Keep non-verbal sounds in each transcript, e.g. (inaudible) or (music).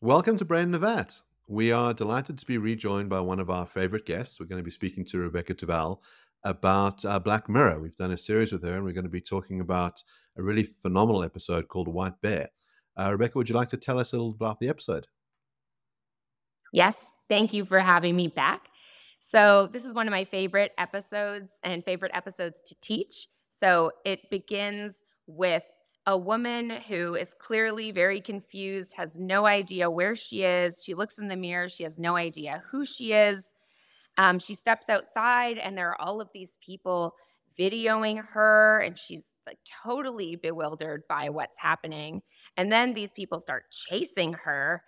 Welcome to Brain in the Vat. We are delighted to be rejoined by one of our favorite guests. We're going to be speaking to Rebecca Tuvel about uh, Black Mirror. We've done a series with her, and we're going to be talking about a really phenomenal episode called White Bear. Uh, Rebecca, would you like to tell us a little about the episode? Yes, thank you for having me back. So, this is one of my favorite episodes and favorite episodes to teach. So, it begins with a woman who is clearly very confused, has no idea where she is. She looks in the mirror, she has no idea who she is. Um, she steps outside, and there are all of these people videoing her, and she's like totally bewildered by what's happening. And then these people start chasing her,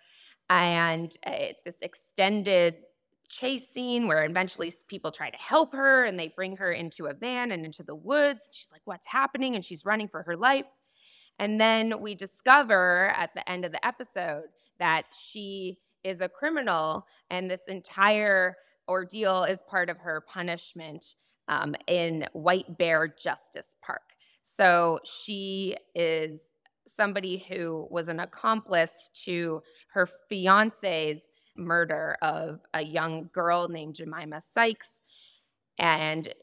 and uh, it's this extended chase scene where eventually people try to help her and they bring her into a van and into the woods. She's like, What's happening? And she's running for her life. And then we discover at the end of the episode that she is a criminal, and this entire ordeal is part of her punishment um, in White Bear Justice Park. So she is somebody who was an accomplice to her fiance's murder of a young girl named Jemima Sykes and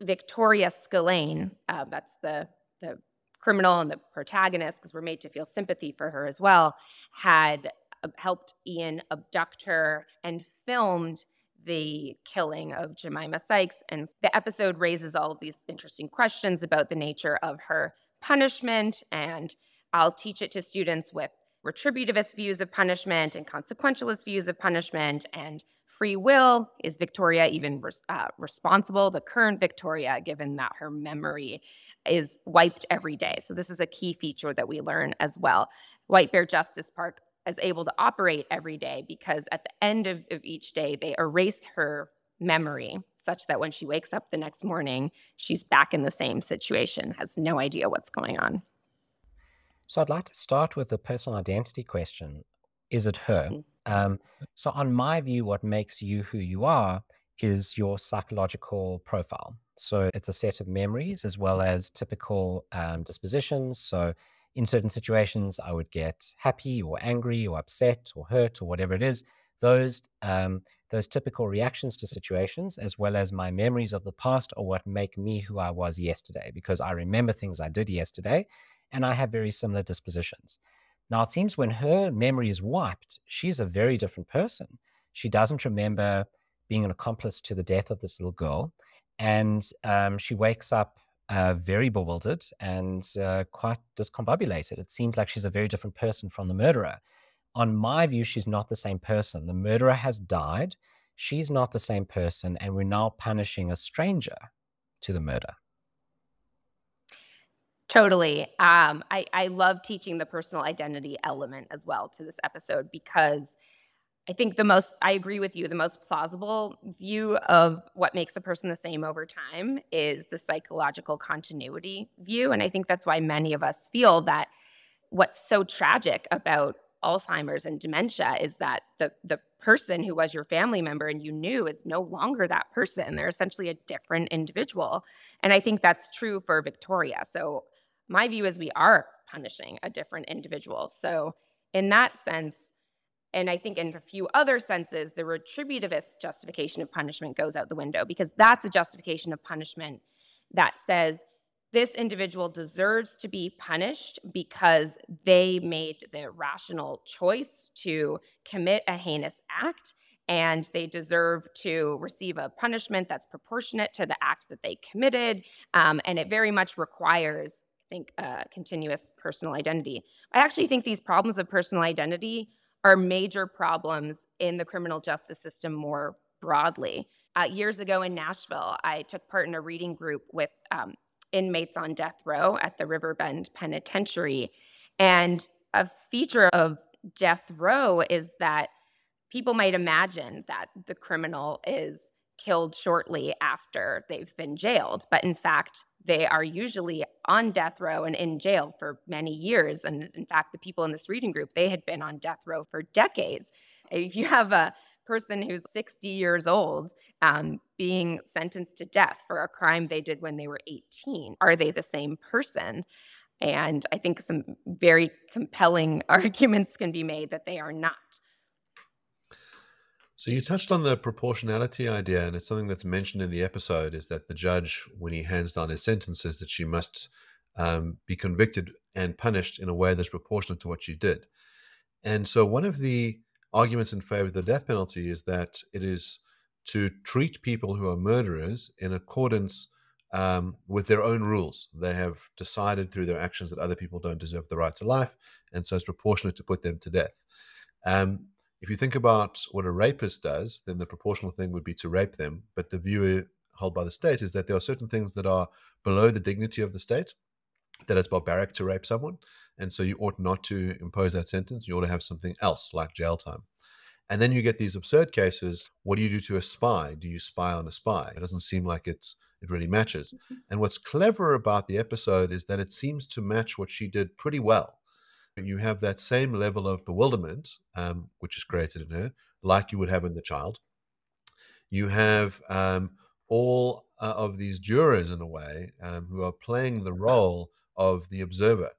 Victoria Spillane. Uh, that's the the criminal and the protagonist, because we're made to feel sympathy for her as well, had uh, helped Ian abduct her and filmed the killing of Jemima Sykes. And the episode raises all of these interesting questions about the nature of her punishment. And I'll teach it to students with retributivist views of punishment and consequentialist views of punishment and free will. Is Victoria even uh, responsible? The current Victoria, given that her memory is wiped every day. So this is a key feature that we learn as well. White Bear Justice Park is able to operate every day because at the end of, of each day, they erased her memory such that when she wakes up the next morning, she's back in the same situation, has no idea what's going on. So I'd like to start with the personal identity question. Is it her? Mm-hmm. Um, so, on my view, what makes you who you are is your psychological profile. So it's a set of memories as well as typical um, dispositions. So in certain situations, I would get happy or angry or upset or hurt or whatever it is. Those um, those typical reactions to situations, as well as my memories of the past, are what make me who I was yesterday because I remember things I did yesterday, and I have very similar dispositions. Now it seems when her memory is wiped, she's a very different person. She doesn't remember being an accomplice to the death of this little girl. And um, she wakes up uh, very bewildered and uh, quite discombobulated. It seems like she's a very different person from the murderer. On my view, she's not the same person. The murderer has died. She's not the same person. And we're now punishing a stranger to the murder. Totally. Um, I, I love teaching the personal identity element as well to this episode because I think the most, I agree with you, the most plausible view of what makes a person the same over time is the psychological continuity view. And I think that's why many of us feel that what's so tragic about Alzheimer's and dementia is that the, the person who was your family member and you knew is no longer that person. They're essentially a different individual. And I think that's true for Victoria. So my view is we are punishing a different individual. So in that sense, and I think in a few other senses, the retributivist justification of punishment goes out the window because that's a justification of punishment that says this individual deserves to be punished because they made the rational choice to commit a heinous act and they deserve to receive a punishment that's proportionate to the act that they committed. Um, and it very much requires, think, a continuous personal identity. I actually think these problems of personal identity are major problems in the criminal justice system more broadly. Uh, years ago in Nashville, I took part in a reading group with um, inmates on death row at the Riverbend Penitentiary. And a feature of death row is that people might imagine that the criminal is killed shortly after they've been jailed. But in fact, they are usually on death row and in jail for many years. And in fact, the people in this reading group, they had been on death row for decades. If you have a person who's 60 years old um, being sentenced to death for a crime they did when they were 18, are they the same person? And I think some very compelling (laughs) arguments can be made that they are not. So you touched on the proportionality idea, and it's something that's mentioned in the episode is that the judge, when he hands down his sentence, says that she must um, be convicted and punished in a way that's proportionate to what she did. And so one of the arguments in favor of the death penalty is that it is to treat people who are murderers in accordance um, with their own rules. They have decided through their actions that other people don't deserve the right to life, and so it's proportionate to put them to death. Um, if you think about what a rapist does, then the proportional thing would be to rape them. But the view held by the state is that there are certain things that are below the dignity of the state, that it's barbaric to rape someone. And so you ought not to impose that sentence. You ought to have something else like jail time. And then you get these absurd cases. What do you do to a spy? Do you spy on a spy? It doesn't seem like it's it really matches. Mm-hmm. And what's clever about the episode is that it seems to match what she did pretty well. You have that same level of bewilderment, um, which is created in her, like you would have in the child. You have um, all uh, of these jurors, in a way, um, who are playing the role of the observer,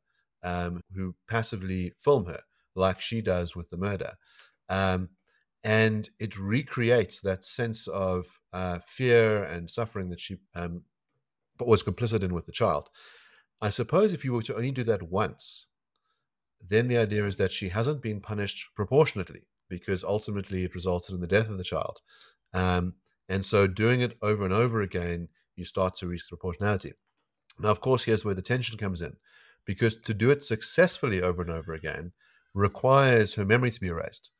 um, who passively film her, like she does with the murder. Um, and it recreates that sense of uh, fear and suffering that she um, was complicit in with the child. I suppose if you were to only do that once, then the idea is that she hasn't been punished proportionately because ultimately it resulted in the death of the child. Um, and so doing it over and over again, you start to reach the proportionality. Now, of course, here's where the tension comes in because to do it successfully over and over again requires her memory to be erased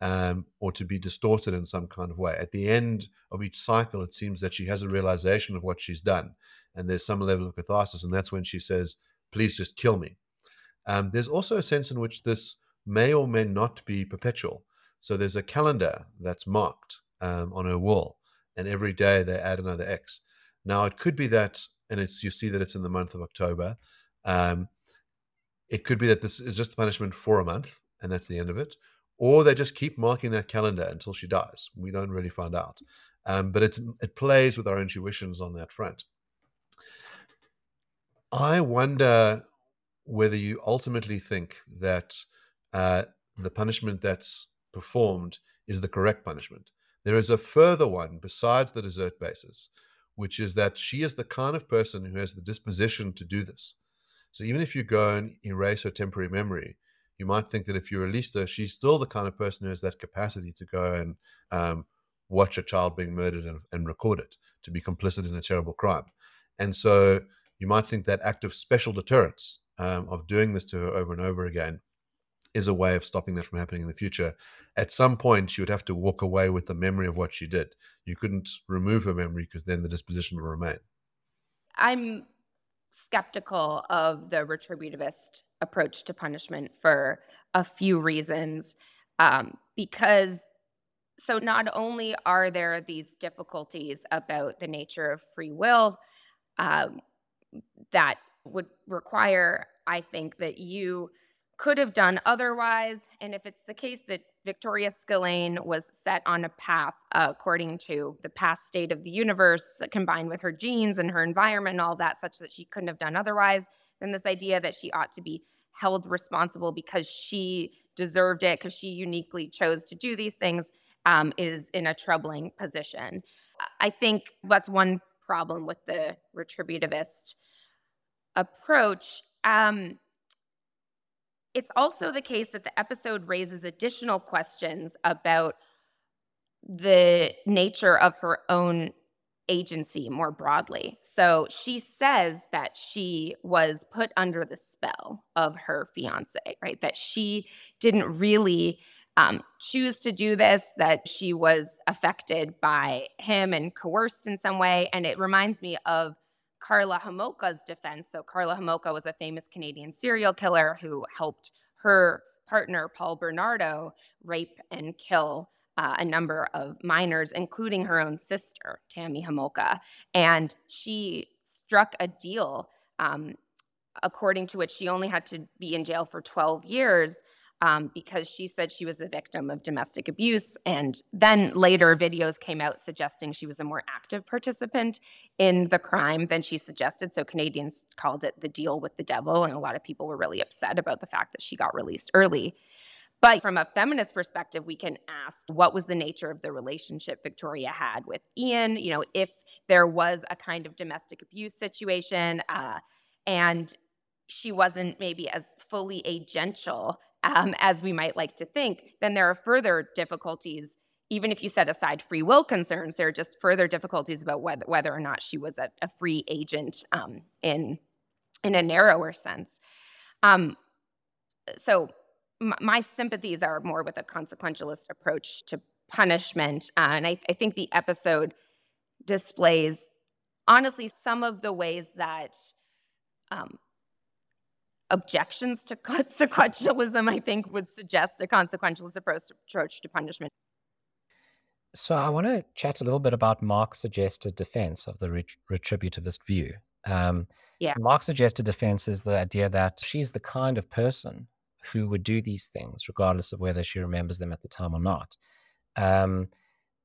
um, or to be distorted in some kind of way. At the end of each cycle, it seems that she has a realization of what she's done, and there's some level of catharsis, and that's when she says, "Please just kill me." Um, there's also a sense in which this may or may not be perpetual. So there's a calendar that's marked um, on her wall, and every day they add another X. Now it could be that, and it's you see that it's in the month of October. Um, it could be that this is just punishment for a month, and that's the end of it or they just keep marking that calendar until she dies. We don't really find out. Um, but it, it plays with our intuitions on that front. I wonder whether you ultimately think that uh, the punishment that's performed is the correct punishment. There is a further one besides the desert basis, which is that she is the kind of person who has the disposition to do this. So even if you go and erase her temporary memory, you might think that if you released her, she's still the kind of person who has that capacity to go and um, watch a child being murdered and, and, record it, to be complicit in a terrible crime. And so you might think that act of special deterrence um, of doing this to her over and over again is a way of stopping that from happening in the future. At some point, she would have to walk away with the memory of what she did. You couldn't remove her memory because then the disposition will remain. I'm skeptical of the retributivist approach to punishment for a few reasons. Um, because, so not only are there these difficulties about the nature of free will um, that would require, I think, that you could have done otherwise. And if it's the case that Victoria Spillane was set on a path uh, according to the past state of the universe, combined with her genes and her environment and all that, such that she couldn't have done otherwise, then this idea that she ought to be held responsible because she deserved it, because she uniquely chose to do these things, um, is in a troubling position. I think that's one problem with the retributivist approach. Um, it's also the case that the episode raises additional questions about the nature of her own agency more broadly. So she says that she was put under the spell of her fiance, right? That she didn't really um, choose to do this, that she was affected by him and coerced in some way. And it reminds me of Karla Homolka's defense. So Karla Homolka was a famous Canadian serial killer who helped her partner, Paul Bernardo, rape and kill uh, a number of minors, including her own sister, Tammy Homolka. And she struck a deal um, according to which she only had to be in jail for 12 years um, because she said she was a victim of domestic abuse. And then later, videos came out suggesting she was a more active participant in the crime than she suggested. So Canadians called it the deal with the devil. And a lot of people were really upset about the fact that she got released early. But from a feminist perspective, we can ask what was the nature of the relationship Victoria had with Ian? You know, if there was a kind of domestic abuse situation uh, and she wasn't maybe as fully agential um, as we might like to think, then there are further difficulties. Even if you set aside free will concerns, there are just further difficulties about whether, whether or not she was a, a free agent um, in in a narrower sense. Um, so my sympathies are more with a consequentialist approach to punishment. Uh, and I, I, think the episode displays, honestly, some of the ways that um, objections to consequentialism, I think, would suggest a consequentialist approach to punishment. So I want to chat a little bit about Mark's suggested defense of the ret- retributivist view. Um, yeah. Mark's suggested defense is the idea that she's the kind of person who would do these things, regardless of whether she remembers them at the time or not. Um,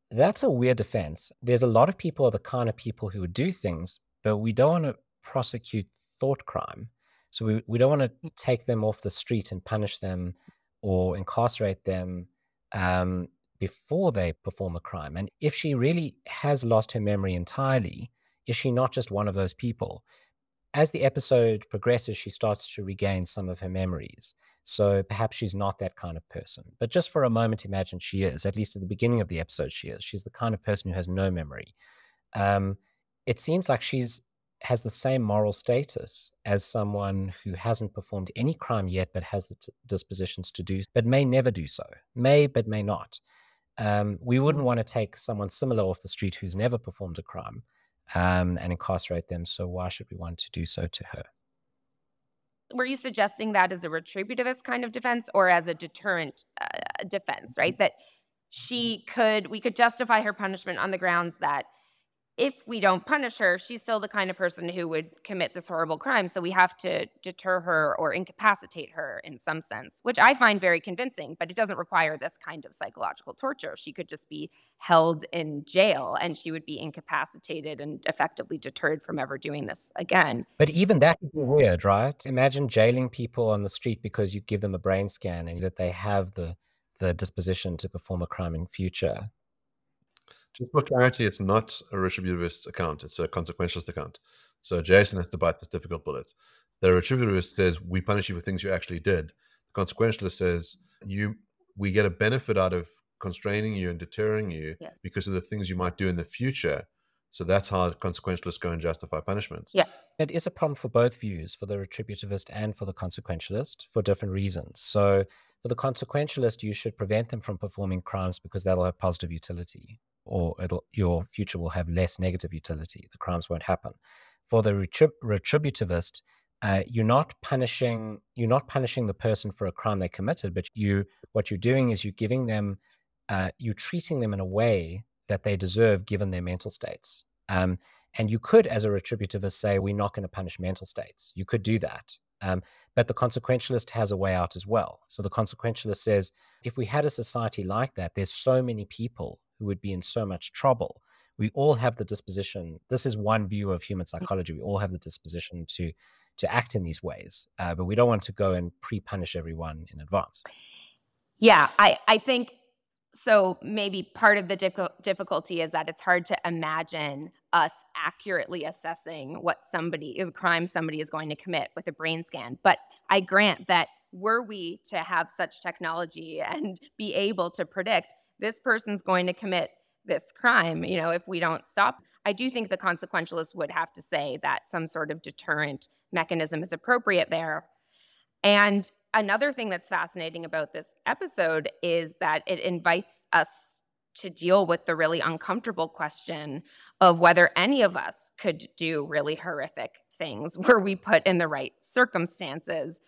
that's a weird defense. There's a lot of people are the kind of people who would do things, but we don't want to prosecute thought crime. So we, we don't want to take them off the street and punish them or incarcerate them um, before they perform a crime. And if she really has lost her memory entirely, is she not just one of those people? As the episode progresses, she starts to regain some of her memories. So perhaps she's not that kind of person. But just for a moment, imagine she is. At least at the beginning of the episode, she is. She's the kind of person who has no memory. Um, it seems like she's has the same moral status as someone who hasn't performed any crime yet, but has the t- dispositions to do, but may never do so. May, but may not. Um, we wouldn't want to take someone similar off the street who's never performed a crime um, and incarcerate them. So why should we want to do so to her? were you suggesting that as a retributivist kind of defense or as a deterrent uh, defense, right? That she could, we could justify her punishment on the grounds that if we don't punish her, she's still the kind of person who would commit this horrible crime. So we have to deter her or incapacitate her in some sense, which I find very convincing, but it doesn't require this kind of psychological torture. She could just be held in jail and she would be incapacitated and effectively deterred from ever doing this again. But even that be weird, right? Imagine jailing people on the street because you give them a brain scan and that they have the the disposition to perform a crime in future. Just for clarity, it's not a retributivist account; it's a consequentialist account. So Jason has to bite this difficult bullet. The retributivist says we punish you for things you actually did. The consequentialist says you we get a benefit out of constraining you and deterring you yeah. because of the things you might do in the future. So that's how consequentialists go and justify punishments. Yeah. It is a problem for both views, for the retributivist and for the consequentialist, for different reasons. So for the consequentialist, you should prevent them from performing crimes because that'll have positive utility or your future will have less negative utility. The crimes won't happen. For the retrib- retributivist, uh, you're not punishing you're not punishing the person for a crime they committed, but you what you're doing is you're giving them uh, you're treating them in a way that they deserve given their mental states. Um, and you could, as a retributivist, say we're not going to punish mental states. You could do that. Um, but the consequentialist has a way out as well. So the consequentialist says if we had a society like that, there's so many people who would be in so much trouble. We all have the disposition. This is one view of human mm. psychology. We all have the disposition to to act in these ways, uh, but we don't want to go and pre-punish everyone in advance. Yeah, I I think so. Maybe part of the difficulty is that it's hard to imagine us accurately assessing what somebody, the crime somebody is going to commit with a brain scan. But I grant that were we to have such technology and be able to predict this person's going to commit this crime, you know, if we don't stop. I do think the consequentialists would have to say that some sort of deterrent mechanism is appropriate there. And another thing that's fascinating about this episode is that it invites us to deal with the really uncomfortable question of whether any of us could do really horrific things were we put in the right circumstances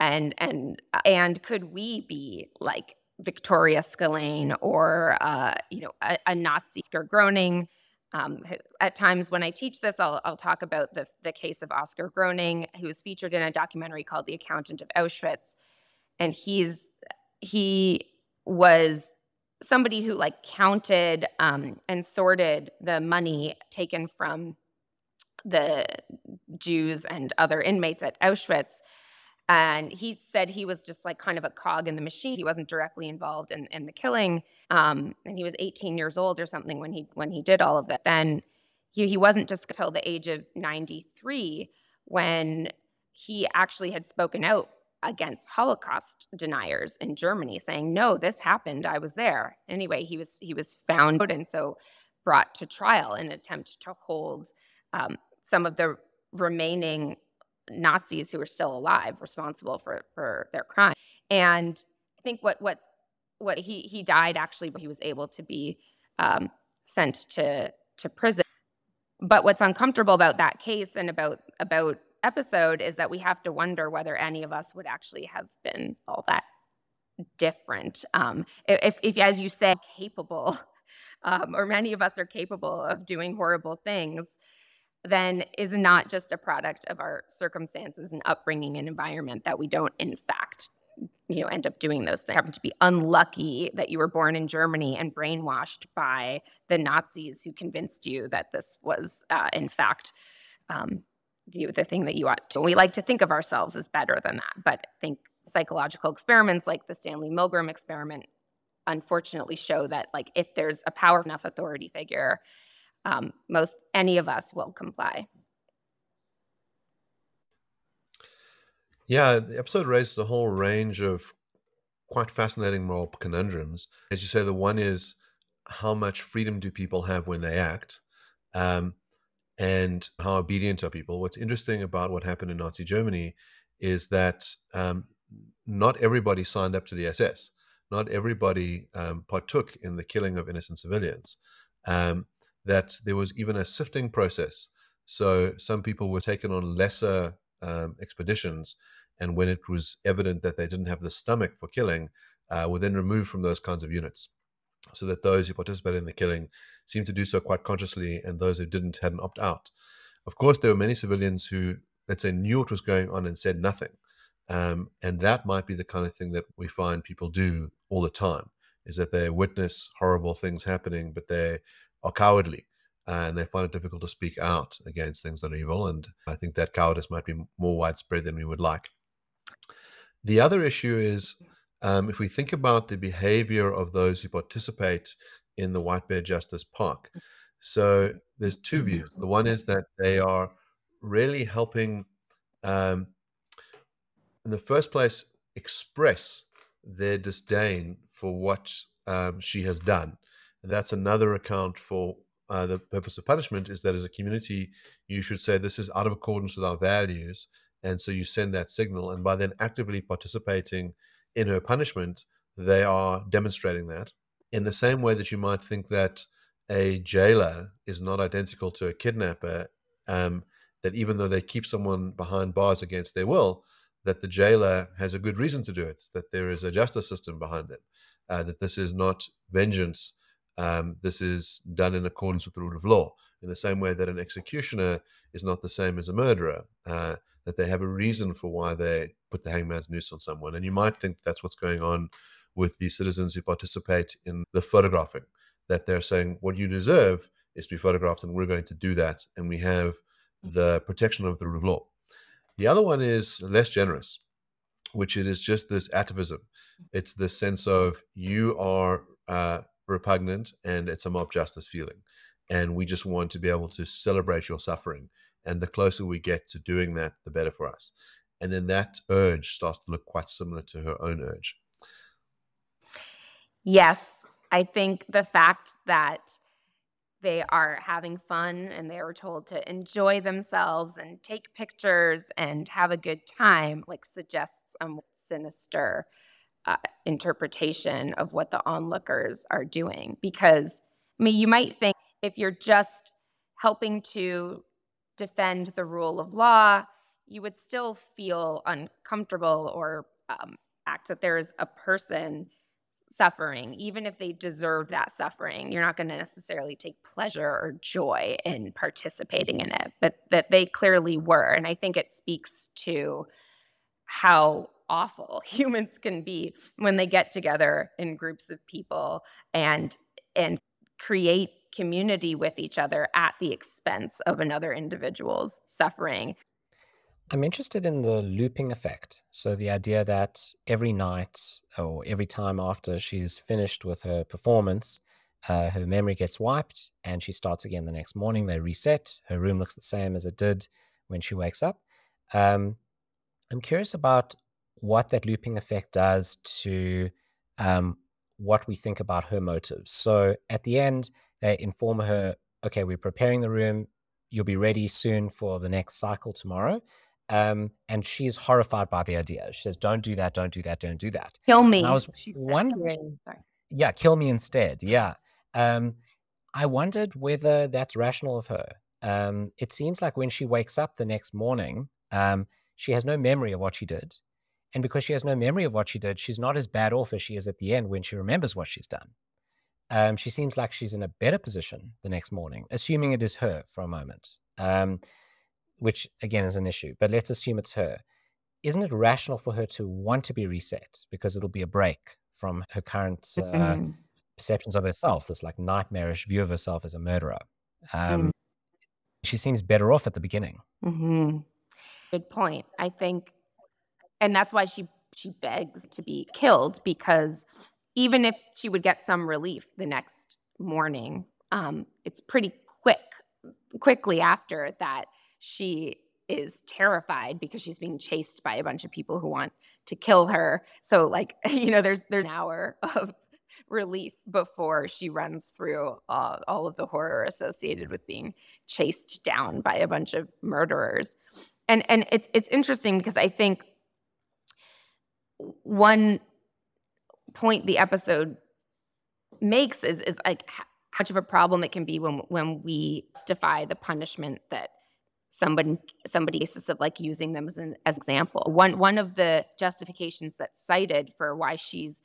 and and and could we be like Victoria Spillane or uh, you know a, a Nazi Oskar Groening. Um, at times when I teach this, I'll, I'll talk about the, the case of Oskar Groening, who was featured in a documentary called The Accountant of Auschwitz. and he's he was somebody who like counted um, and sorted the money taken from the Jews and other inmates at Auschwitz. And he said he was just like kind of a cog in the machine. He wasn't directly involved in, in the killing. Um, and he was 18 years old or something when he when he did all of that. Then he, he wasn't just until the age of 93 when he actually had spoken out against Holocaust deniers in Germany, saying, "No, this happened. I was there." Anyway, he was he was found and so brought to trial in an attempt to hold um, some of the remaining Nazis who are still alive responsible for for their crime. And I think what what's what he he died actually, but he was able to be um, sent to to prison. But what's uncomfortable about that case and about about episode is that we have to wonder whether any of us would actually have been all that different. Um, if, if, as you say, capable, (laughs) um, or many of us are capable of doing horrible things, then is not just a product of our circumstances and upbringing and environment that we don't, in fact, you know, end up doing those things. Happen to be unlucky that you were born in Germany and brainwashed by the Nazis who convinced you that this was, uh, in fact, um, the, the thing that you ought to. We like to think of ourselves as better than that, but I think psychological experiments like the Stanley Milgram experiment unfortunately show that like if there's a power enough authority figure, um, most any of us will comply. Yeah, the episode raises a whole range of quite fascinating moral conundrums. As you say, the one is how much freedom do people have when they act? Um, and how obedient are people. What's interesting about what happened in Nazi Germany is that um, not everybody signed up to the SS. Not everybody um, partook in the killing of innocent civilians. Um, that there was even a sifting process. So some people were taken on lesser um, expeditions, and when it was evident that they didn't have the stomach for killing, uh, were then removed from those kinds of units so that those who participated in the killing seemed to do so quite consciously, and those who didn't had an opt out. Of course, there were many civilians who, let's say, knew what was going on and said nothing. Um, and that might be the kind of thing that we find people do all the time is that they witness horrible things happening, but they are cowardly and they find it difficult to speak out against things that are evil. And I think that cowardice might be more widespread than we would like. The other issue is um, if we think about the behavior of those who participate in the White Bear Justice Park, so there's two views. The one is that they are really helping, um, in the first place, express their disdain for what um, she has done. That's another account for uh, the purpose of punishment is that as a community, you should say this is out of accordance with our values. And so you send that signal. And by then actively participating in her punishment, they are demonstrating that in the same way that you might think that a jailer is not identical to a kidnapper, um, that even though they keep someone behind bars against their will, that the jailer has a good reason to do it, that there is a justice system behind it, uh, that this is not vengeance, um, this is done in accordance with the rule of law. In the same way that an executioner is not the same as a murderer, uh, that they have a reason for why they put the hangman's noose on someone. And you might think that's what's going on with the citizens who participate in the photographing, that they're saying, what you deserve is to be photographed, and we're going to do that. And we have the protection of the rule of law. The other one is less generous, which it is just this atavism. It's the sense of you are uh, repugnant and it's a mob justice feeling. And we just want to be able to celebrate your suffering and the closer we get to doing that, the better for us. And then that urge starts to look quite similar to her own urge. Yes. I think the fact that they are having fun and they were told to enjoy themselves and take pictures and have a good time, like suggests a sinister uh, interpretation of what the onlookers are doing. Because, I mean, you might think if you're just helping to defend the rule of law, you would still feel uncomfortable or um, act that there's a person suffering, even if they deserve that suffering. You're not going to necessarily take pleasure or joy in participating in it, but that they clearly were. And I think it speaks to how awful (laughs) humans can be when they get together in groups of people and and create community with each other at the expense of another individual's suffering. I'm interested in the looping effect. So, the idea that every night or every time after she's finished with her performance, uh, her memory gets wiped and she starts again the next morning. They reset. Her room looks the same as it did when she wakes up. Um, I'm curious about what that looping effect does to um, what we think about her motives. So at the end, they inform her, okay, we're preparing the room. You'll be ready soon for the next cycle tomorrow. Um, and she's horrified by the idea. She says, "Don't do that. Don't do that. Don't do that." Kill me. And I was wondering, yeah, kill me instead. Yeah. Um, I wondered whether that's rational of her. Um, it seems like when she wakes up the next morning, um, she has no memory of what she did. And because she has no memory of what she did, she's not as bad off as she is at the end when she remembers what she's done. Um, she seems like she's in a better position the next morning, assuming it is her for a moment, um, which again is an issue. But let's assume it's her. Isn't it rational for her to want to be reset because it'll be a break from her current uh, mm-hmm. perceptions of herself, this like nightmarish view of herself as a murderer? Um, mm-hmm. She seems better off at the beginning. Mm-hmm. Good point. I think and that's why she she begs to be killed because even if she would get some relief the next morning, um, it's pretty quick quickly after that she is terrified because she's being chased by a bunch of people who want to kill her. So like (laughs) you know, there's there's an hour of (laughs) relief before she runs through uh, all of the horror associated with being chased down by a bunch of murderers. And and it's it's interesting because I think one point the episode makes is is like how much of a problem it can be when when we justify the punishment that somebody somebody basis of like using them as an as example. One one of the justifications that's cited for why she's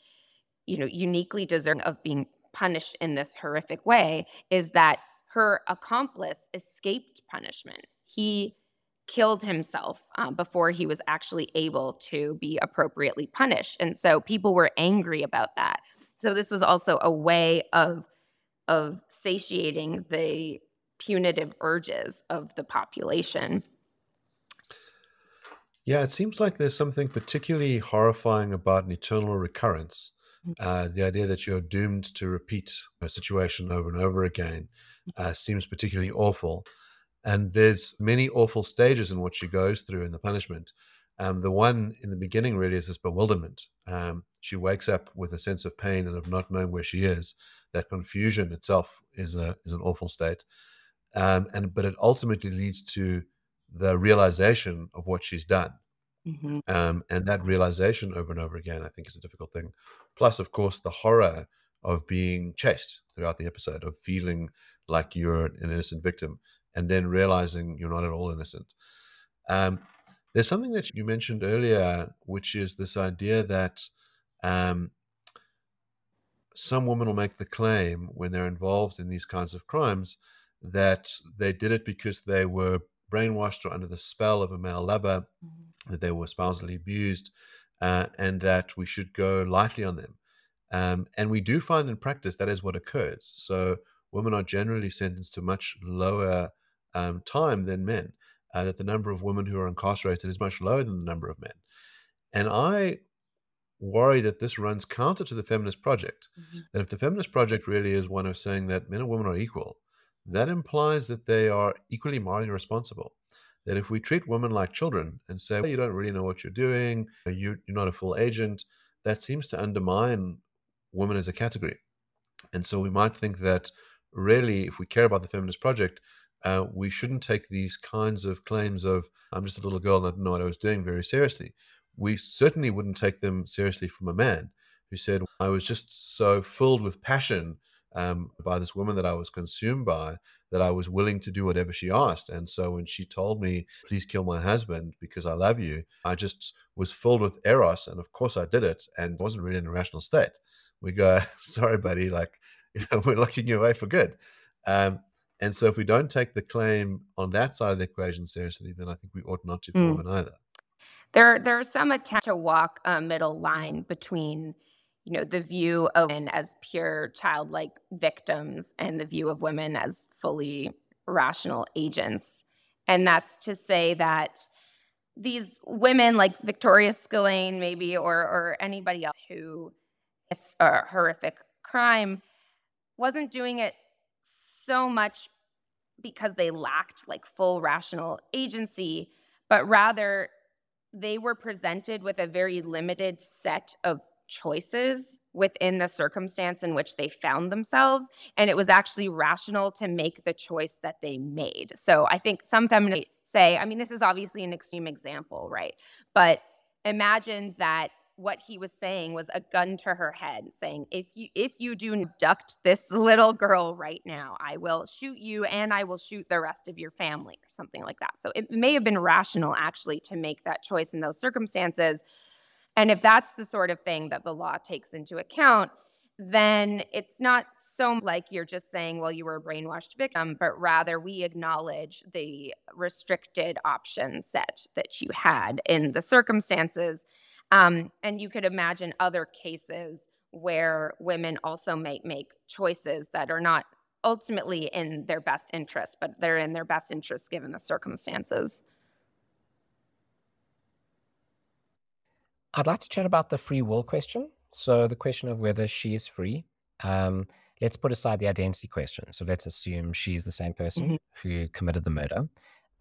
you know uniquely deserving of being punished in this horrific way is that her accomplice escaped punishment. He killed himself um, before he was actually able to be appropriately punished. And so people were angry about that. So this was also a way of of satiating the punitive urges of the population. Yeah, it seems like there's something particularly horrifying about an eternal recurrence. Mm. Uh, the idea that you're doomed to repeat a situation over and over again uh, seems particularly awful and there's many awful stages in what she goes through in the punishment. Um, the one in the beginning really is this bewilderment. Um, she wakes up with a sense of pain and of not knowing where she is. That confusion itself is a is an awful state, um, and but it ultimately leads to the realization of what she's done, mm-hmm. Um, and that realization over and over again, I think, is a difficult thing. Plus, of course, the horror of being chased throughout the episode, of feeling like you're an innocent victim and then realizing you're not at all innocent. Um, there's something that you mentioned earlier, which is this idea that um, some women will make the claim when they're involved in these kinds of crimes that they did it because they were brainwashed or under the spell of a male lover, mm-hmm. that they were spousally abused, uh, and that we should go lightly on them. Um, and we do find in practice that is what occurs. So women are generally sentenced to much lower um, time than men. Uh, that the number of women who are incarcerated is much lower than the number of men. And I worry that this runs counter to the feminist project. Mm-hmm. That if the feminist project really is one of saying that men and women are equal, that implies that they are equally morally responsible. That if we treat women like children and say, well, you don't really know what you're doing, you're not a full agent, that seems to undermine women as a category. And so we might think that really, if we care about the feminist project, uh, we shouldn't take these kinds of claims of I'm just a little girl and I didn't know what I was doing very seriously. We certainly wouldn't take them seriously from a man who said I was just so filled with passion um, by this woman that I was consumed by that I was willing to do whatever she asked. And so when she told me, "Please kill my husband because I love you," I just was filled with eros, and of course I did it, and wasn't really in a rational state. We go, (laughs) "Sorry, buddy, like (laughs) you know, we're locking you away for good." Um, and so if we don't take the claim on that side of the equation seriously, then I think we ought not to mm. women either. there there are some attempt to walk a middle line between you know the view of women as pure childlike victims and the view of women as fully rational agents and that's to say that these women like victoria spillane maybe or or anybody else who it's a horrific crime wasn't doing it so much because they lacked like full rational agency but rather they were presented with a very limited set of choices within the circumstance in which they found themselves. And it was actually rational to make the choice that they made. So I think some feminists say, I mean, this is obviously an extreme example, right? But imagine that what he was saying was a gun to her head saying if you if you do abduct this little girl right now i will shoot you and i will shoot the rest of your family or something like that. So it may have been rational actually to make that choice in those circumstances. And if that's the sort of thing that the law takes into account then it's not so like you're just saying, well, you were a brainwashed victim, but rather we acknowledge the restricted option set that you had in the circumstances um, and you could imagine other cases where women also might make choices that are not ultimately in their best interest, but they're in their best interest given the circumstances. I'd like to chat about the free will question. So, the question of whether she is free. Um, let's put aside the identity question. So, let's assume she's the same person mm-hmm. who committed the murder.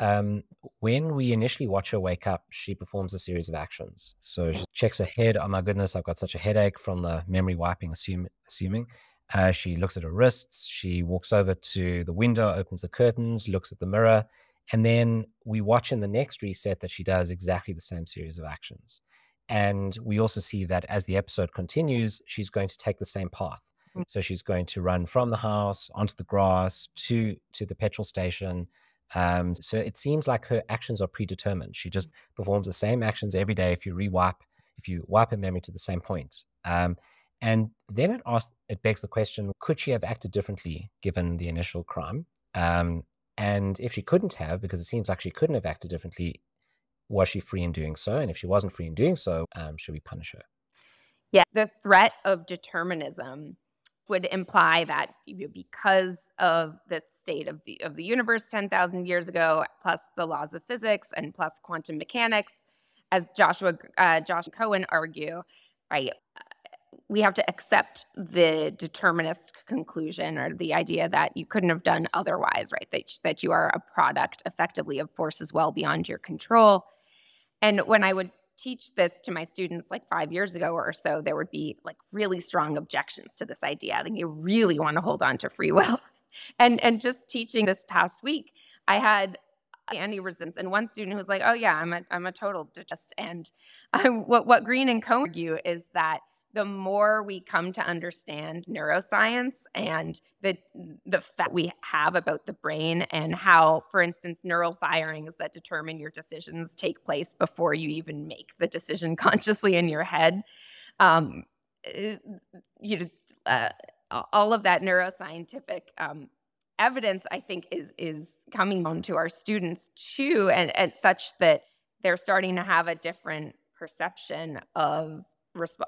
Um, when we initially watch her wake up, she performs a series of actions. So she checks her head. Oh my goodness, I've got such a headache from the memory wiping, assume, assuming. Uh, she looks at her wrists. She walks over to the window, opens the curtains, looks at the mirror. And then we watch in the next reset that she does exactly the same series of actions. And we also see that as the episode continues, she's going to take the same path. Mm. So she's going to run from the house onto the grass to to the petrol station, um, so it seems like her actions are predetermined. She just performs the same actions every day. If you rewipe, if you wipe her memory to the same point, um, and then it asks, it begs the question: Could she have acted differently given the initial crime? Um, and if she couldn't have, because it seems like she couldn't have acted differently, was she free in doing so? And if she wasn't free in doing so, um, should we punish her? Yeah, the threat of determinism would imply that because of the state of the of the universe 10,000 years ago, plus the laws of physics and plus quantum mechanics, as Joshua uh, Josh Cohen argue, right? We have to accept the determinist conclusion or the idea that you couldn't have done otherwise, right? That that you are a product effectively of forces well beyond your control. And when I would teach this to my students like five years ago or so, there would be like really strong objections to this idea. I think you really want to hold on to free will. And and just teaching this past week, I had any resistance and one student who was like, "Oh yeah, I'm a I'm a total just." And (laughs) um, what what Greene and Cohen argue is that the more we come to understand neuroscience and the the fact we have about the brain and how, for instance, neural firings that determine your decisions take place before you even make the decision consciously in your head. Um, eh, you uh, all of that neuroscientific um, evidence, I think, is is coming on to our students too, and, and such that they're starting to have a different perception of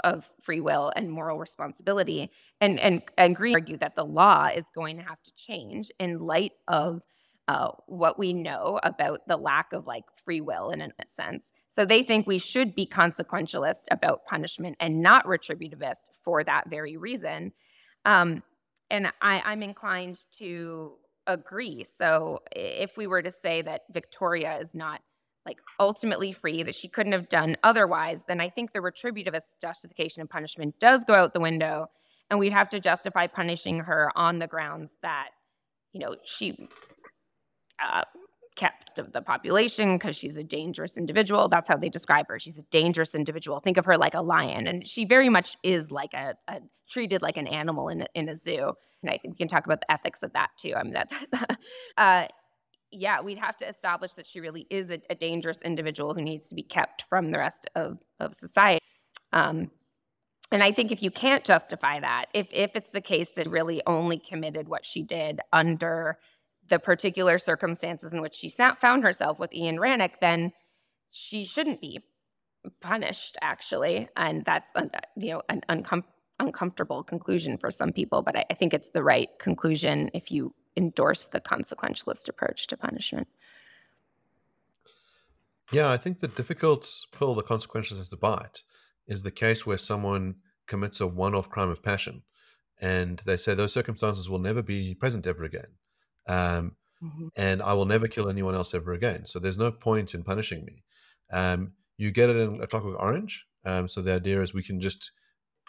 of free will and moral responsibility. And and and Greene argue that the law is going to have to change in light of uh, what we know about the lack of like free will in a sense. So they think we should be consequentialist about punishment and not retributivist for that very reason. Um, and I, I'm inclined to agree. So if we were to say that Victoria is not like ultimately free that she couldn't have done otherwise, then I think the retributivist justification of punishment does go out the window, and we'd have to justify punishing her on the grounds that, you know, she uh, kept of the population because she's a dangerous individual. That's how they describe her. She's a dangerous individual. Think of her like a lion, and she very much is like a, a treated like an animal in a, in a zoo. And I think we can talk about the ethics of that too. I mean, that (laughs) uh, yeah, we'd have to establish that she really is a, a, dangerous individual who needs to be kept from the rest of, of society. Um, and I think if you can't justify that, if if it's the case that really only committed what she did under the particular circumstances in which she found herself with Iain Rannoch, then she shouldn't be punished actually. And that's you know an uncom- uncomfortable conclusion for some people. But I, I think it's the right conclusion if you endorse the consequentialist approach to punishment. Yeah i think the difficult pill the consequentialist has to bite is the case where someone commits a one-off crime of passion and they say those circumstances will never be present ever again um, mm-hmm. and i will never kill anyone else ever again so there's no point in punishing me um, you get it in a clockwork orange. Um, so the idea is we can just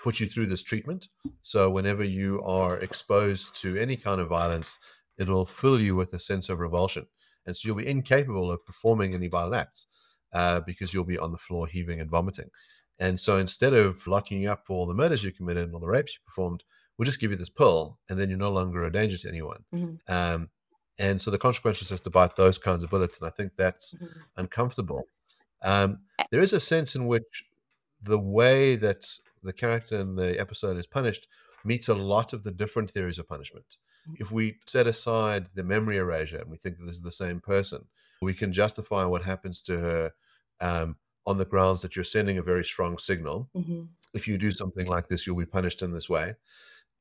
put you through this treatment. So whenever you are exposed to any kind of violence, it'll fill you with a sense of revulsion. And so you'll be incapable of performing any violent acts uh, because you'll be on the floor heaving and vomiting. And so instead of locking you up for all the murders you committed and all the rapes you performed, we'll just give you this pill and then you're no longer a danger to anyone. Mm-hmm. Um, and so the consequences is to bite those kinds of bullets. And I think that's mm-hmm. uncomfortable. Um, there is a sense in which the way that the character in the episode is punished meets a lot of the different theories of punishment. Mm. If we set aside the memory erasure and we think that this is the same person, we can justify what happens to her um, on the grounds that you're sending a very strong signal. Mm-hmm. If you do something like this, you'll be punished in this way.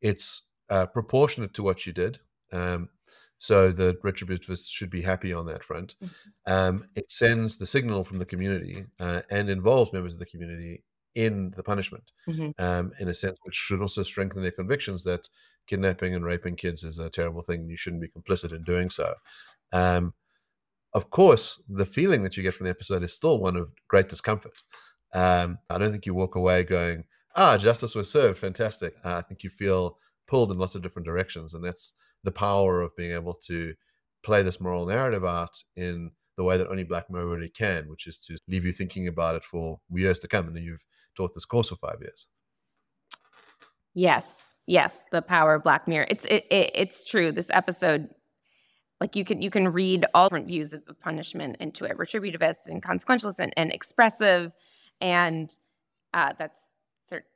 It's uh, proportionate to what you did. Um, so the retributivists should be happy on that front. Mm-hmm. Um, it sends the signal from the community uh, and involves members of the community in the punishment, mm-hmm. um, in a sense, which should also strengthen their convictions that kidnapping and raping kids is a terrible thing. You shouldn't be complicit in doing so. Um, of course, the feeling that you get from the episode is still one of great discomfort. Um, I don't think you walk away going, "Ah, justice was served, fantastic." Uh, I think you feel pulled in lots of different directions, and that's the power of being able to play this moral narrative out in the way that only Black Mirror really can, which is to leave you thinking about it for years to come. And you've taught this course for five years. Yes, yes, the power of Black Mirror. It's it, it, it's true. This episode, like you can you can read all different views of, punishment into it, retributivist and consequentialist and, and expressive, and uh, that's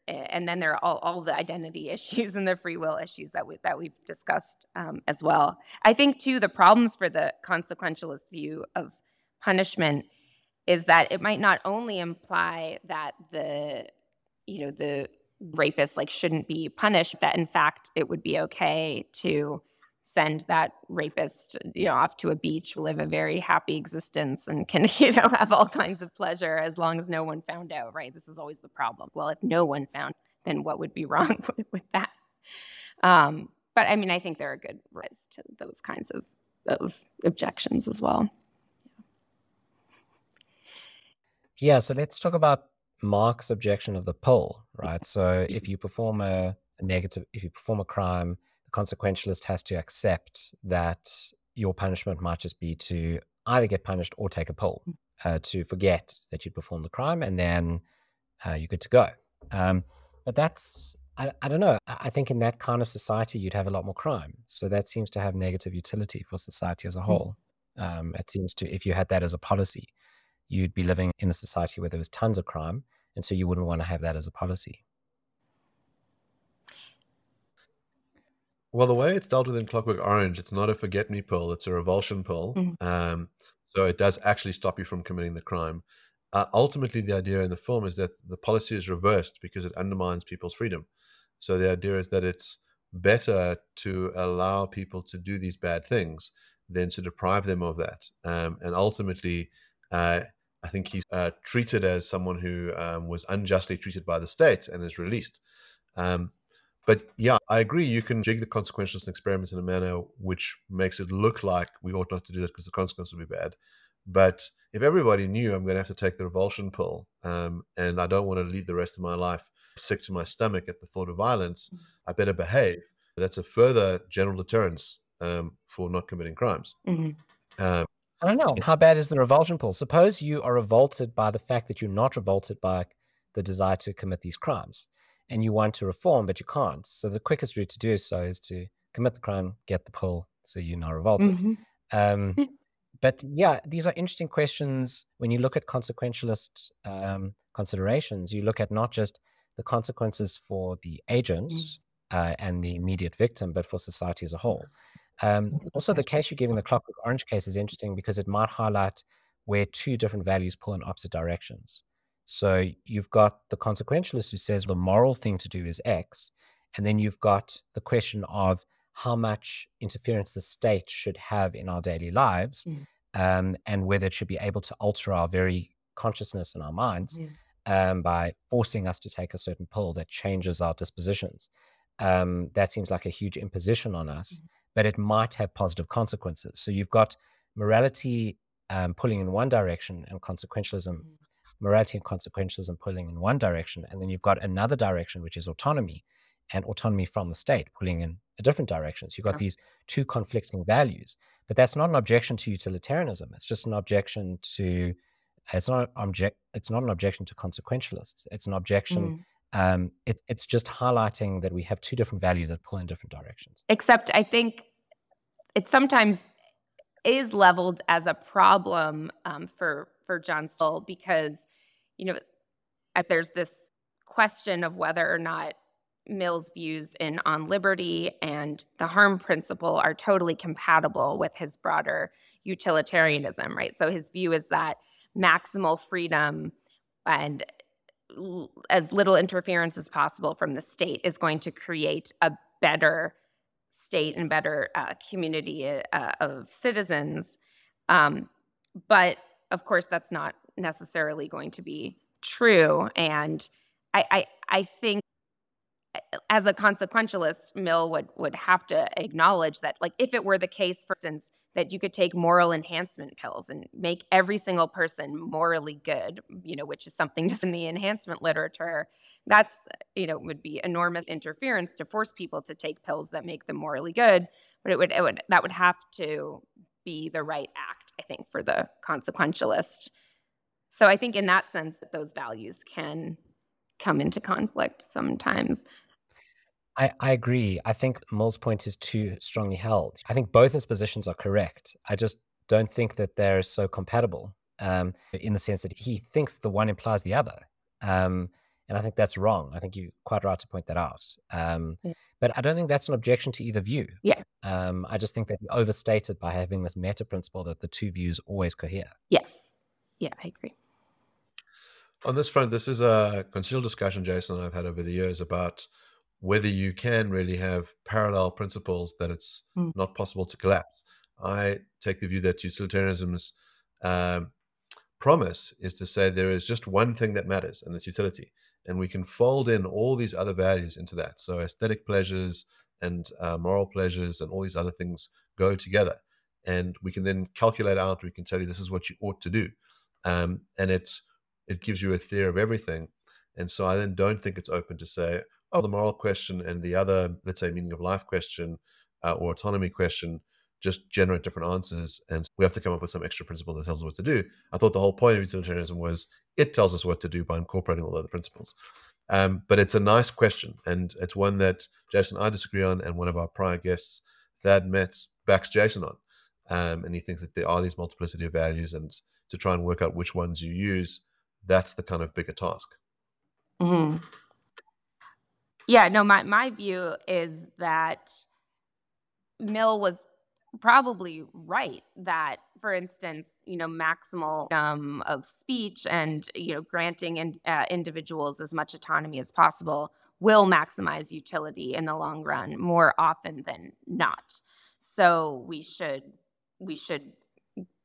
and then there are all, all the identity (laughs) issues and the free will issues that we that we've discussed um, as well. I think too the problems for the consequentialist view of punishment is that it might not only imply that the you know the rapist like shouldn't be punished, that in fact it would be okay to send that rapist you know off to a beach live a very happy existence and can (laughs) you know have all kinds of pleasure as long as no one found out right? This is always the problem. Well if no one found then what would be (laughs) wrong with, with that? Um, but i mean i think there are good rise to those kinds of, of objections as well. Yeah so let's talk about mark's objection of the poll right? So if (laughs) you perform a, a negative if you perform a crime consequentialist has to accept that your punishment might just be to either get punished or take a pill mm. uh, to forget that you performed the crime and then uh, you're good to go. Um, but that's, I, I, don't know. I think in that kind of society, you'd have a lot more crime. So that seems to have negative utility for society as a mm. whole. Um, it seems to, if you had that as a policy, you'd be living in a society where there was tons of crime. And so you wouldn't want to have that as a policy. Well, the way it's dealt with in Clockwork Orange, it's not a forget me pill; it's a revulsion pill. Mm-hmm. Um, so it does actually stop you from committing the crime. Uh, ultimately, the idea in the film is that the policy is reversed because it undermines people's freedom. So the idea is that it's better to allow people to do these bad things than to deprive them of that. Um, and ultimately, uh, I think he's uh, treated as someone who um, was unjustly treated by the state and is released. Um, but yeah, I agree. You can jig the consequentialist experiments in a manner which makes it look like we ought not to do that because the consequence would be bad. But if everybody knew I'm going to have to take the revulsion pill um, and I don't want to lead the rest of my life sick to my stomach at the thought of violence, mm-hmm. I better behave. That's a further general deterrence um, for not committing crimes. Mm-hmm. Um, I don't know. How bad is the revulsion pill? Suppose you are revolted by the fact that you're not revolted by the desire to commit these crimes and you want to reform, but you can't. So the quickest route to do so is to commit the crime, get the pill, so you're not revolted. Mm-hmm. Um, (laughs) but yeah, these are interesting questions when you look at consequentialist um, considerations. You look at not just the consequences for the agent mm. uh, and the immediate victim, but for society as a whole. Um, (laughs) also, the case you're giving, the Clockwork Orange case, is interesting because it might highlight where two different values pull in opposite directions. So you've got the consequentialist who says the moral thing to do is X. And then you've got the question of how much interference the state should have in our daily lives mm. um, and whether it should be able to alter our very consciousness and our minds um, by forcing us to take a certain pill that changes our dispositions. Um, that seems like a huge imposition on us, mm. but it might have positive consequences. So you've got morality um, pulling in one direction and consequentialism mm morality and consequentialism pulling in one direction, and then you've got another direction, which is autonomy and autonomy from the state pulling in a different direction. So you've got yeah. these two conflicting values. But that's not an objection to utilitarianism. It's just an objection to it's not object it's not an objection to consequentialists. It's an objection mm. um, it, it's just highlighting that we have two different values that pull in different directions. Except I think it sometimes is leveled as a problem um, for for John Stuart because, you know, there's this question of whether or not Mill's views in on liberty and the harm principle are totally compatible with his broader utilitarianism, right? So his view is that maximal freedom and as little interference as possible from the state is going to create a better state and better uh, community uh, of citizens. Um, but of course, that's not necessarily going to be true. And I, I, I think as a consequentialist, Mill would would have to acknowledge that, like, if it were the case, for instance, that you could take moral enhancement pills and make every single person morally good, you know, which is something (laughs) just in the enhancement literature, that's you know would be enormous interference to force people to take pills that make them morally good. But it would it would that would have to be the right act, I think, for the consequentialist. So I think in that sense that those values can come into conflict sometimes. I, I agree. I think Mill's point is too strongly held. I think both his positions are correct. I just don't think that they're so compatible um, in the sense that he thinks the one implies the other. Um, and I think that's wrong. I think you're quite right to point that out. Um, yeah. But I don't think that's an objection to either view. Yeah. Um, I just think that you overstated by having this meta principle that the two views always cohere. Yes. Yeah, I agree. On this front, this is a continual discussion Jason and I've had over the years about whether you can really have parallel principles that it's mm. not possible to collapse. I take the view that utilitarianism's um, promise is to say there is just one thing that matters, and it's utility and we can fold in all these other values into that. So aesthetic pleasures and uh, moral pleasures and all these other things go together, and we can then calculate out. We can tell you this is what you ought to do, um, and it's it gives you a theory of everything. And so I then don't think it's open to say, oh, the moral question and the other, let's say, meaning of life question uh, or autonomy question just generate different answers and we have to come up with some extra principle that tells us what to do. I thought the whole point of utilitarianism was it tells us what to do by incorporating all the other principles. Um, but it's a nice question, and it's one that Jason I disagree on, and one of our prior guests, Thad Metz, backs Jason on. Um, and he thinks that there are these multiplicity of values, and to try and work out which ones you use, that's the kind of bigger task. Mm-hmm. Yeah, no, my, my view is that Mill was probably right that for instance you know maximal um, of speech and you know granting in, uh, individuals as much autonomy as possible will maximize utility in the long run more often than not. So we should we should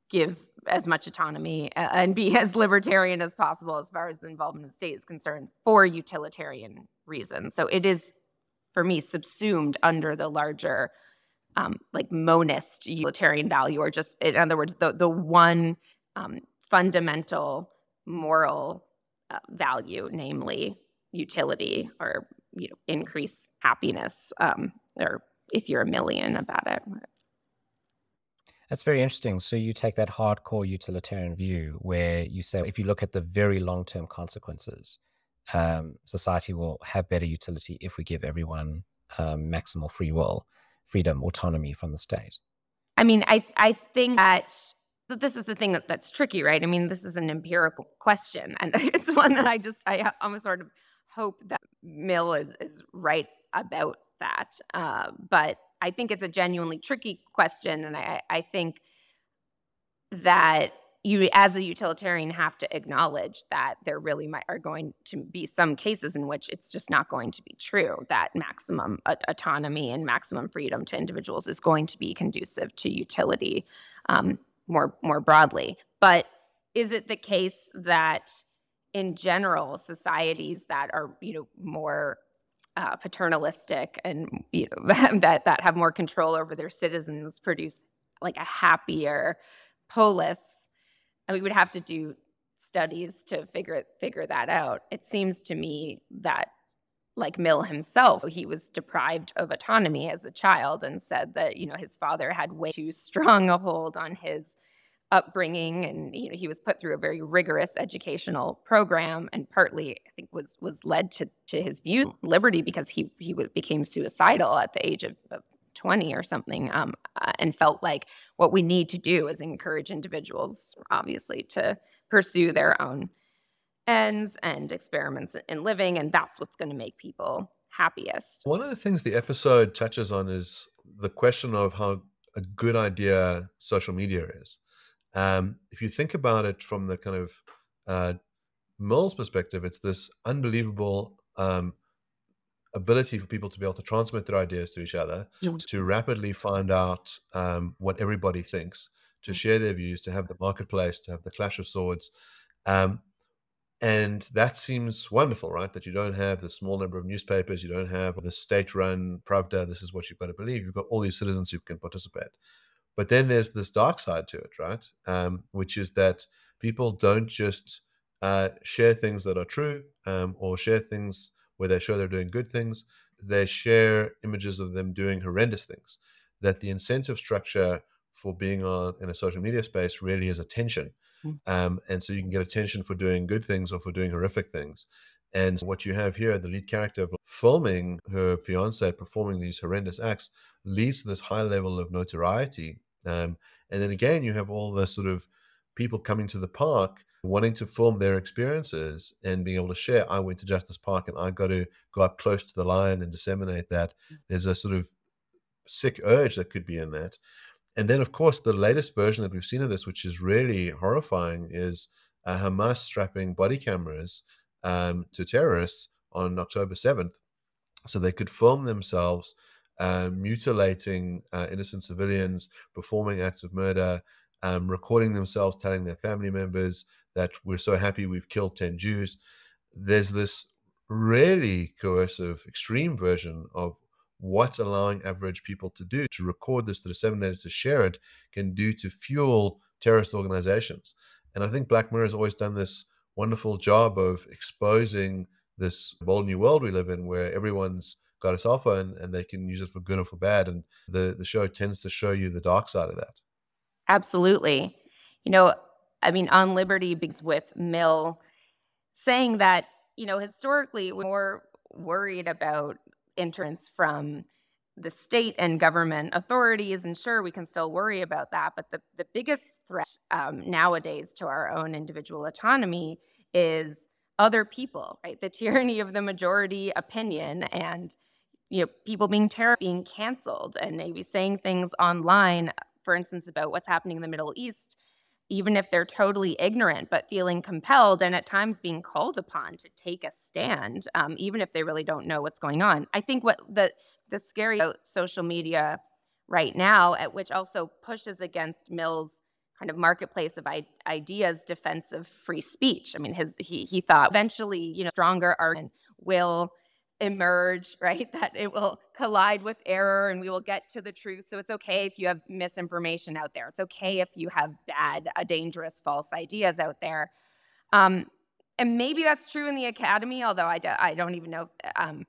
give as much autonomy uh, and be (laughs) as libertarian as possible as far as the involvement of the state is concerned for utilitarian reasons. So it is for me subsumed under the larger um, like monist utilitarian value, or just in other words, the the one um, fundamental moral uh, value, namely utility or you know increase happiness, um, or if you're a Millian about it. That's very interesting. So you take that hardcore utilitarian view where you say if you look at the very long term consequences, um, society will have better utility if we give everyone um, maximal free will freedom, autonomy from the state? I mean, I I think that this is the thing that, that's tricky, right? I mean, this is an empirical question, (laughs) and it's one that I just I almost sort of hope that Mill is is right about that. Uh, but I think it's a genuinely tricky question, and I I think that you as a utilitarian have to acknowledge that there really might are going to be some cases in which it's just not going to be true that maximum autonomy and maximum freedom to individuals is going to be conducive to utility um, more more broadly. But is it the case that in general societies that are you know more uh, paternalistic and you know (laughs) that that have more control over their citizens produce like a happier polis we would have to do studies to figure figure that out. It seems to me that like mill himself he was deprived of autonomy as a child and said that you know his father had way too strong a hold on his upbringing. And you know he was put through a very rigorous educational program and partly i think was was led to to his view liberty because he he became suicidal at the age of, of 20 or something um, uh, and felt like what we need to do is encourage individuals obviously to pursue their own ends and experiments in living and that's what's going to make people happiest. One of the things the episode touches on is the question of how a good idea social media is. Um, if you think about it from the kind of uh, Mill's perspective, it's this unbelievable um, ability for people to be able to transmit their ideas to each other, to rapidly find out um, what everybody thinks, to mm. share their views, to have the marketplace, to have the clash of swords. Um, and that seems wonderful, right? That you don't have the small number of newspapers, you don't have the state run Pravda, this is what you've got to believe. You've got all these citizens who can participate. But then there's this dark side to it, right? Um, which is that people don't just uh, share things that are true um, or share things where they show they're doing good things. They share images of them doing horrendous things. That the incentive structure for being on in a social media space really is attention. Mm. Um, and so you can get attention for doing good things or for doing horrific things. And what you have here, the lead character filming her fiance performing these horrendous acts, leads to this high level of notoriety. Um, and then again, you have all the sort of people coming to the park wanting to film their experiences and being able to share. I went to Justice Park and I got to go up close to the lion and disseminate that. Mm. There's a sort of sick urge that could be in that. And then, of course, the latest version that we've seen of this, which is really horrifying, is uh, Hamas strapping body cameras um, to terrorists on October 7th so they could film themselves uh, mutilating uh, innocent civilians, performing acts of murder, um, recording themselves telling their family members that we're so happy we've killed 10 Jews. There's this really coercive, extreme version of what allowing average people to do to record this, to disseminate it, to share it can do to fuel terrorist organizations. And I think Black Mirror has always done this wonderful job of exposing this bold new world we live in where everyone's got a cell phone and they can use it for good or for bad and the the show tends to show you the dark side of that absolutely you know i mean on liberty begins with mill saying that you know historically we're worried about entrance from the state and government authorities and sure we can still worry about that but the, the biggest threat um, nowadays to our own individual autonomy is other people right? The (laughs) tyranny of the majority opinion and you know people being terror being canceled and maybe saying things online for instance about what's happening in the middle east even if they're totally ignorant, but feeling compelled and at times being called upon to take a stand, um, even if they really don't know what's going on. I think what the the scary about social media right now, at which also pushes against Mill's kind of marketplace of I- ideas defense of free speech. I mean, his he he thought eventually, you know, stronger argument will emerge, right? (laughs) That it will collide with error and we will get to the truth. So it's okay if you have misinformation out there. It's okay if you have bad, uh, dangerous, false ideas out there. Um, and maybe that's true in the academy, although I, do, I don't even know um,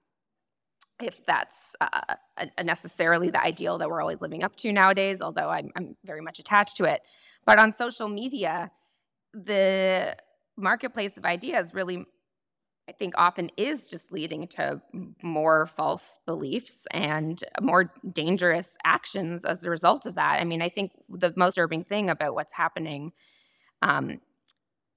if that's uh, necessarily the ideal that we're always living up to nowadays, although I'm, I'm very much attached to it. But on social media, the marketplace of ideas really I think often is just leading to more false beliefs and more dangerous actions as a result of that. I mean, I think the most disturbing thing about what's happening um,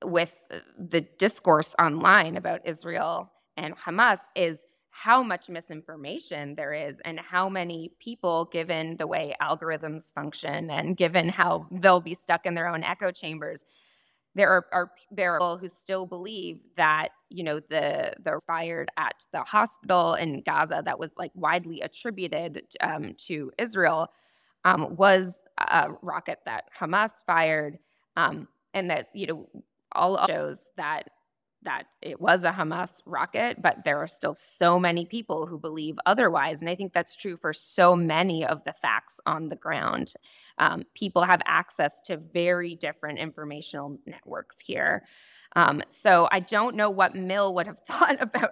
with the discourse online about Israel and Hamas is how much misinformation there is and how many people given the way algorithms function and given how they'll be stuck in their own echo chambers there are, are there are people who still believe that you know the the fired at the hospital in Gaza that was like widely attributed um, to Israel um, was a rocket that Hamas fired, um, and that you know all shows that that it was a Hamas rocket, but there are still so many people who believe otherwise. And I think that's true for so many of the facts on the ground. Um, people have access to very different informational networks here. Um, so I don't know what Mill would have (laughs) thought about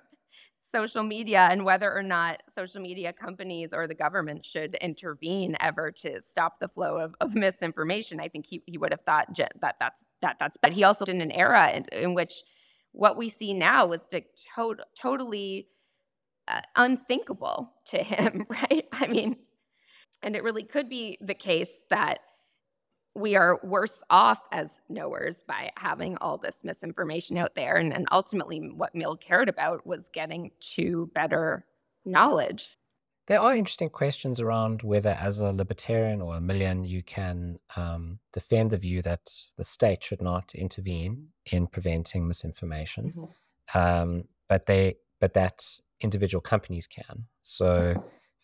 social media and whether or not social media companies or the government should intervene ever to stop the flow of, of misinformation. I think he, he would have thought that that's that that's but he also lived in an era in, in which what we see now was to, to- totally uh, unthinkable to him, (laughs) right? I mean, and it really could be the case that we are worse off as knowers by having all this misinformation out there. And, and ultimately, what Mill cared about was getting to better knowledge. There are interesting questions around whether, as a libertarian or a Millian, you can um, defend the view that the state should not intervene in preventing misinformation, mm-hmm. um, but they but that individual companies can. So,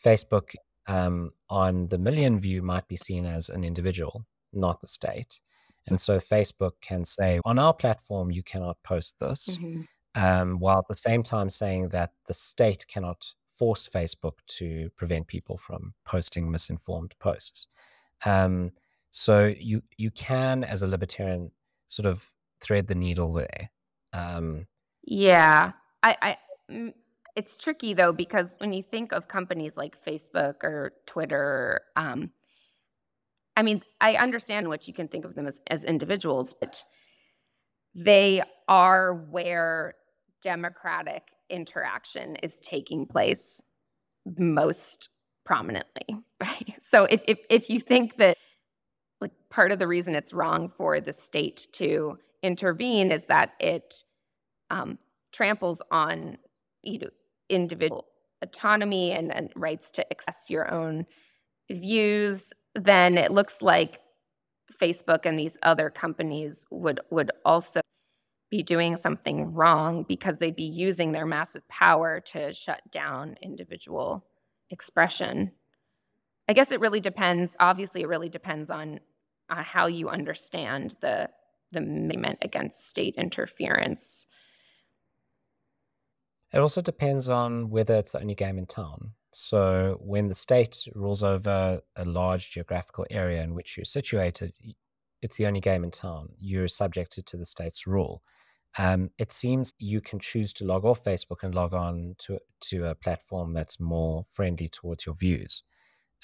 Facebook um, on the Millian view might be seen as an individual, not the state, and so Facebook can say on our platform you cannot post this, mm-hmm. Um, while at the same time saying that the state cannot force Facebook to prevent people from posting misinformed posts. Um, so you you can, as a libertarian, sort of thread the needle there. Um, yeah, I, I mm, it's tricky though because when you think of companies like Facebook or Twitter, um, I mean, I understand what you can think of them as as individuals, but they are where democratic interaction is taking place most prominently, (laughs) right? So if if, if you think that like part of the reason it's wrong for the state to intervene is that it um, tramples on you know individual autonomy and, and rights to access your own views, then it looks like Facebook and these other companies would would also be doing something wrong because they'd be using their massive power to shut down individual expression. I guess it really depends. Obviously, it really depends on uh, how you understand the the movement against state interference. It also depends on whether it's the only game in town. So, when the state rules over a large geographical area in which you're situated, it's the only game in town. You're subjected to the state's rule um, it seems you can choose to log off Facebook and log on to to a platform that's more friendly towards your views.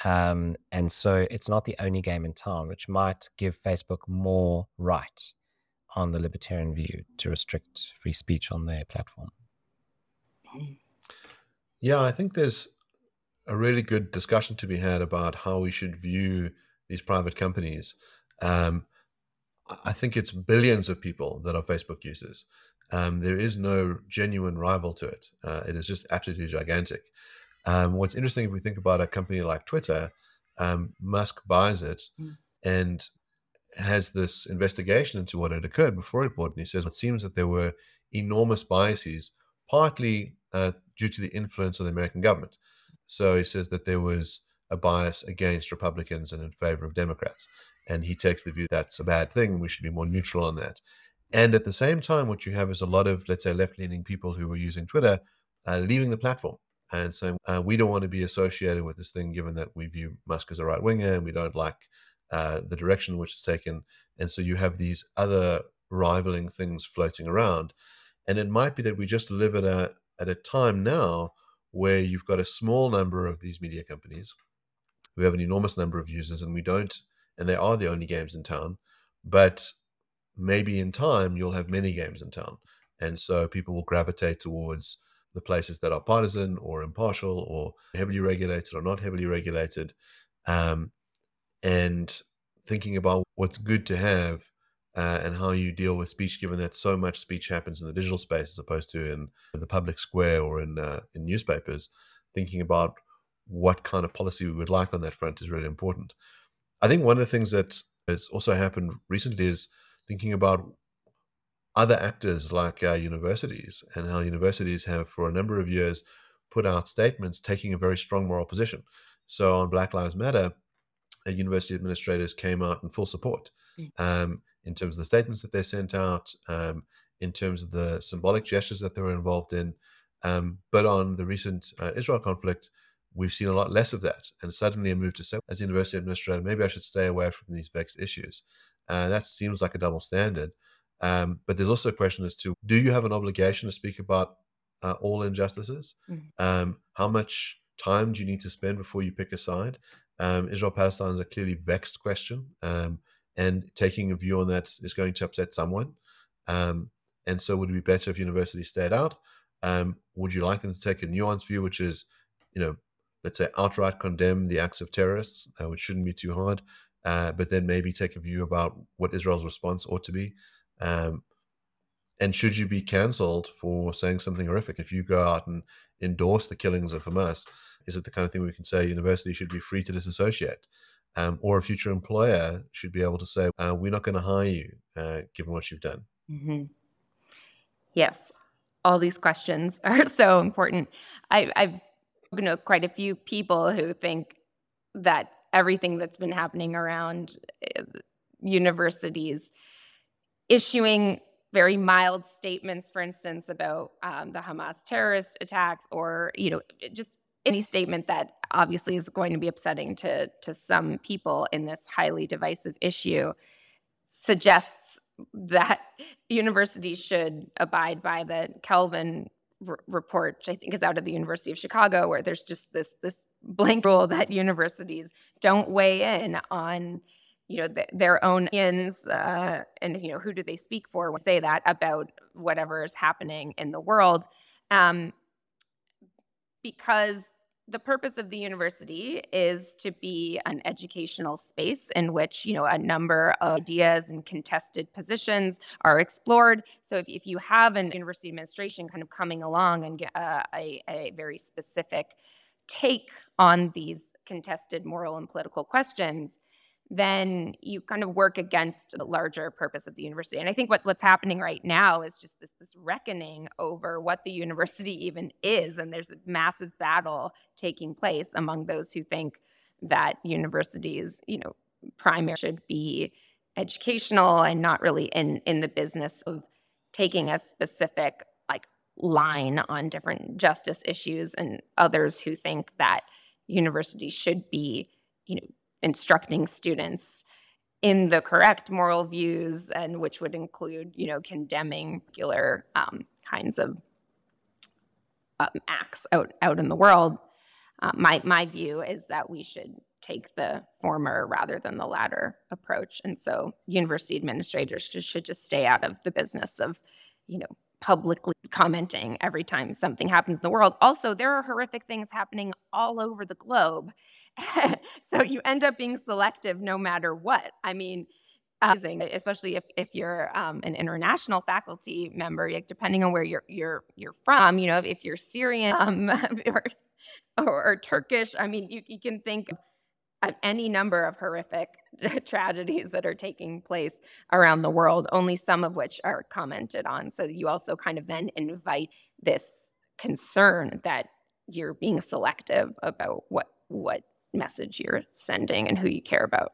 Um, and so it's not the only game in town, which might give Facebook more right on the libertarian view to restrict free speech on their platform. Yeah, I think there's a really good discussion to be had about how we should view these private companies. Um, I think it's billions of people that are Facebook users. Um, there is no genuine rival to it. Uh, it is just absolutely gigantic. Um, what's interesting if we think about a company like Twitter, um, Musk buys it mm. and has this investigation into what had occurred before it bought. And he says it seems that there were enormous biases, partly uh, due to the influence of the American government. So he says that there was a bias against Republicans and in favor of Democrats. And he takes the view that's a bad thing. We should be more neutral on that. And at the same time, what you have is a lot of, let's say, left leaning people who are using Twitter uh, leaving the platform and saying, uh, we don't want to be associated with this thing, given that we view Musk as a right winger and we don't like uh, the direction which it's taken. And so you have these other rivaling things floating around. And it might be that we just live at a, at a time now where you've got a small number of these media companies. We have an enormous number of users, and we don't and they are the only games in town. But maybe in time you'll have many games in town, and so people will gravitate towards the places that are partisan or impartial or heavily regulated or not heavily regulated, um, and thinking about what's good to have uh, and how you deal with speech, given that so much speech happens in the digital space as opposed to in, in the public square or in uh, in newspapers. Thinking about what kind of policy we would like on that front is really important. I think one of the things that has also happened recently is thinking about other actors like our universities and how universities have for a number of years put out statements taking a very strong moral position. So on Black Lives Matter, university administrators came out in full support mm. um, in terms of the statements that they sent out, um, in terms of the symbolic gestures that they were involved in. Um, but on the recent uh, Israel conflict, we've seen a lot less of that. And suddenly a move to say, as university administrator, maybe I should stay away from these vexed issues. Uh, that seems like a double standard. Um, but there's also a question as to do you have an obligation to speak about uh, all injustices? Mm-hmm. Um, how much time do you need to spend before you pick a side? Um, Israel Palestine is a clearly vexed question, um, and taking a view on that is going to upset someone. Um, and so, would it be better if universities stayed out? Um, would you like them to take a nuanced view, which is, you know, let's say outright condemn the acts of terrorists, uh, which shouldn't be too hard, uh, but then maybe take a view about what Israel's response ought to be? Um, and should you be cancelled for saying something horrific if you go out and endorse the killings of Hamas? Is it the kind of thing we can say university should be free to disassociate? Um, or a future employer should be able to say, uh, we're not going to hire you uh, given what you've done? Mm-hmm. Yes, all these questions (laughs) are so important. I, I've spoken to quite a few people who think that everything that's been happening around uh, universities issuing very mild statements, for instance, about um, the Hamas terrorist attacks, or you know, just any statement that obviously is going to be upsetting to to some people in this highly divisive issue, suggests that (laughs) universities should abide by the Kalven report, which I think is out of the University of Chicago, where there's just this this blank rule that universities don't weigh in on you know th- their own ins uh, and you know who do they speak for when say that about whatever is happening in the world. Um, because the purpose of the university is to be an educational space in which you know a number of ideas and contested positions are explored. So if, if you have an university administration kind of coming along and get uh, a, a very specific take on these contested moral and political questions then you kind of work against the larger purpose of the university. And I think what, what's happening right now is just this, this reckoning over what the (laughs) university even is. And there's a massive battle taking place among those who think that universities, you know, primary should be educational and not really in, in the business of taking a specific like line on different justice issues and others who think that universities should be, you know, instructing students in the correct moral views and which would include you know condemning particular um, kinds of um, acts out out in the world. Uh, my my view is that we should take the former rather than the latter approach. And so university administrators just, should just stay out of the business of you know publicly commenting every time something happens in the world. Also there are horrific things happening all over the globe (laughs) so you end up being selective no matter what. I mean, especially if, if you're um, an international faculty member, like depending on where you're you're you're from. You know, if you're Syrian um, (laughs) or, or, or Turkish, I mean, you, you can think of any number of horrific (laughs) tragedies that are taking place around the world. Only some of which are commented on. So you also kind of then invite this concern that you're being selective about what what message you're sending and who you care about.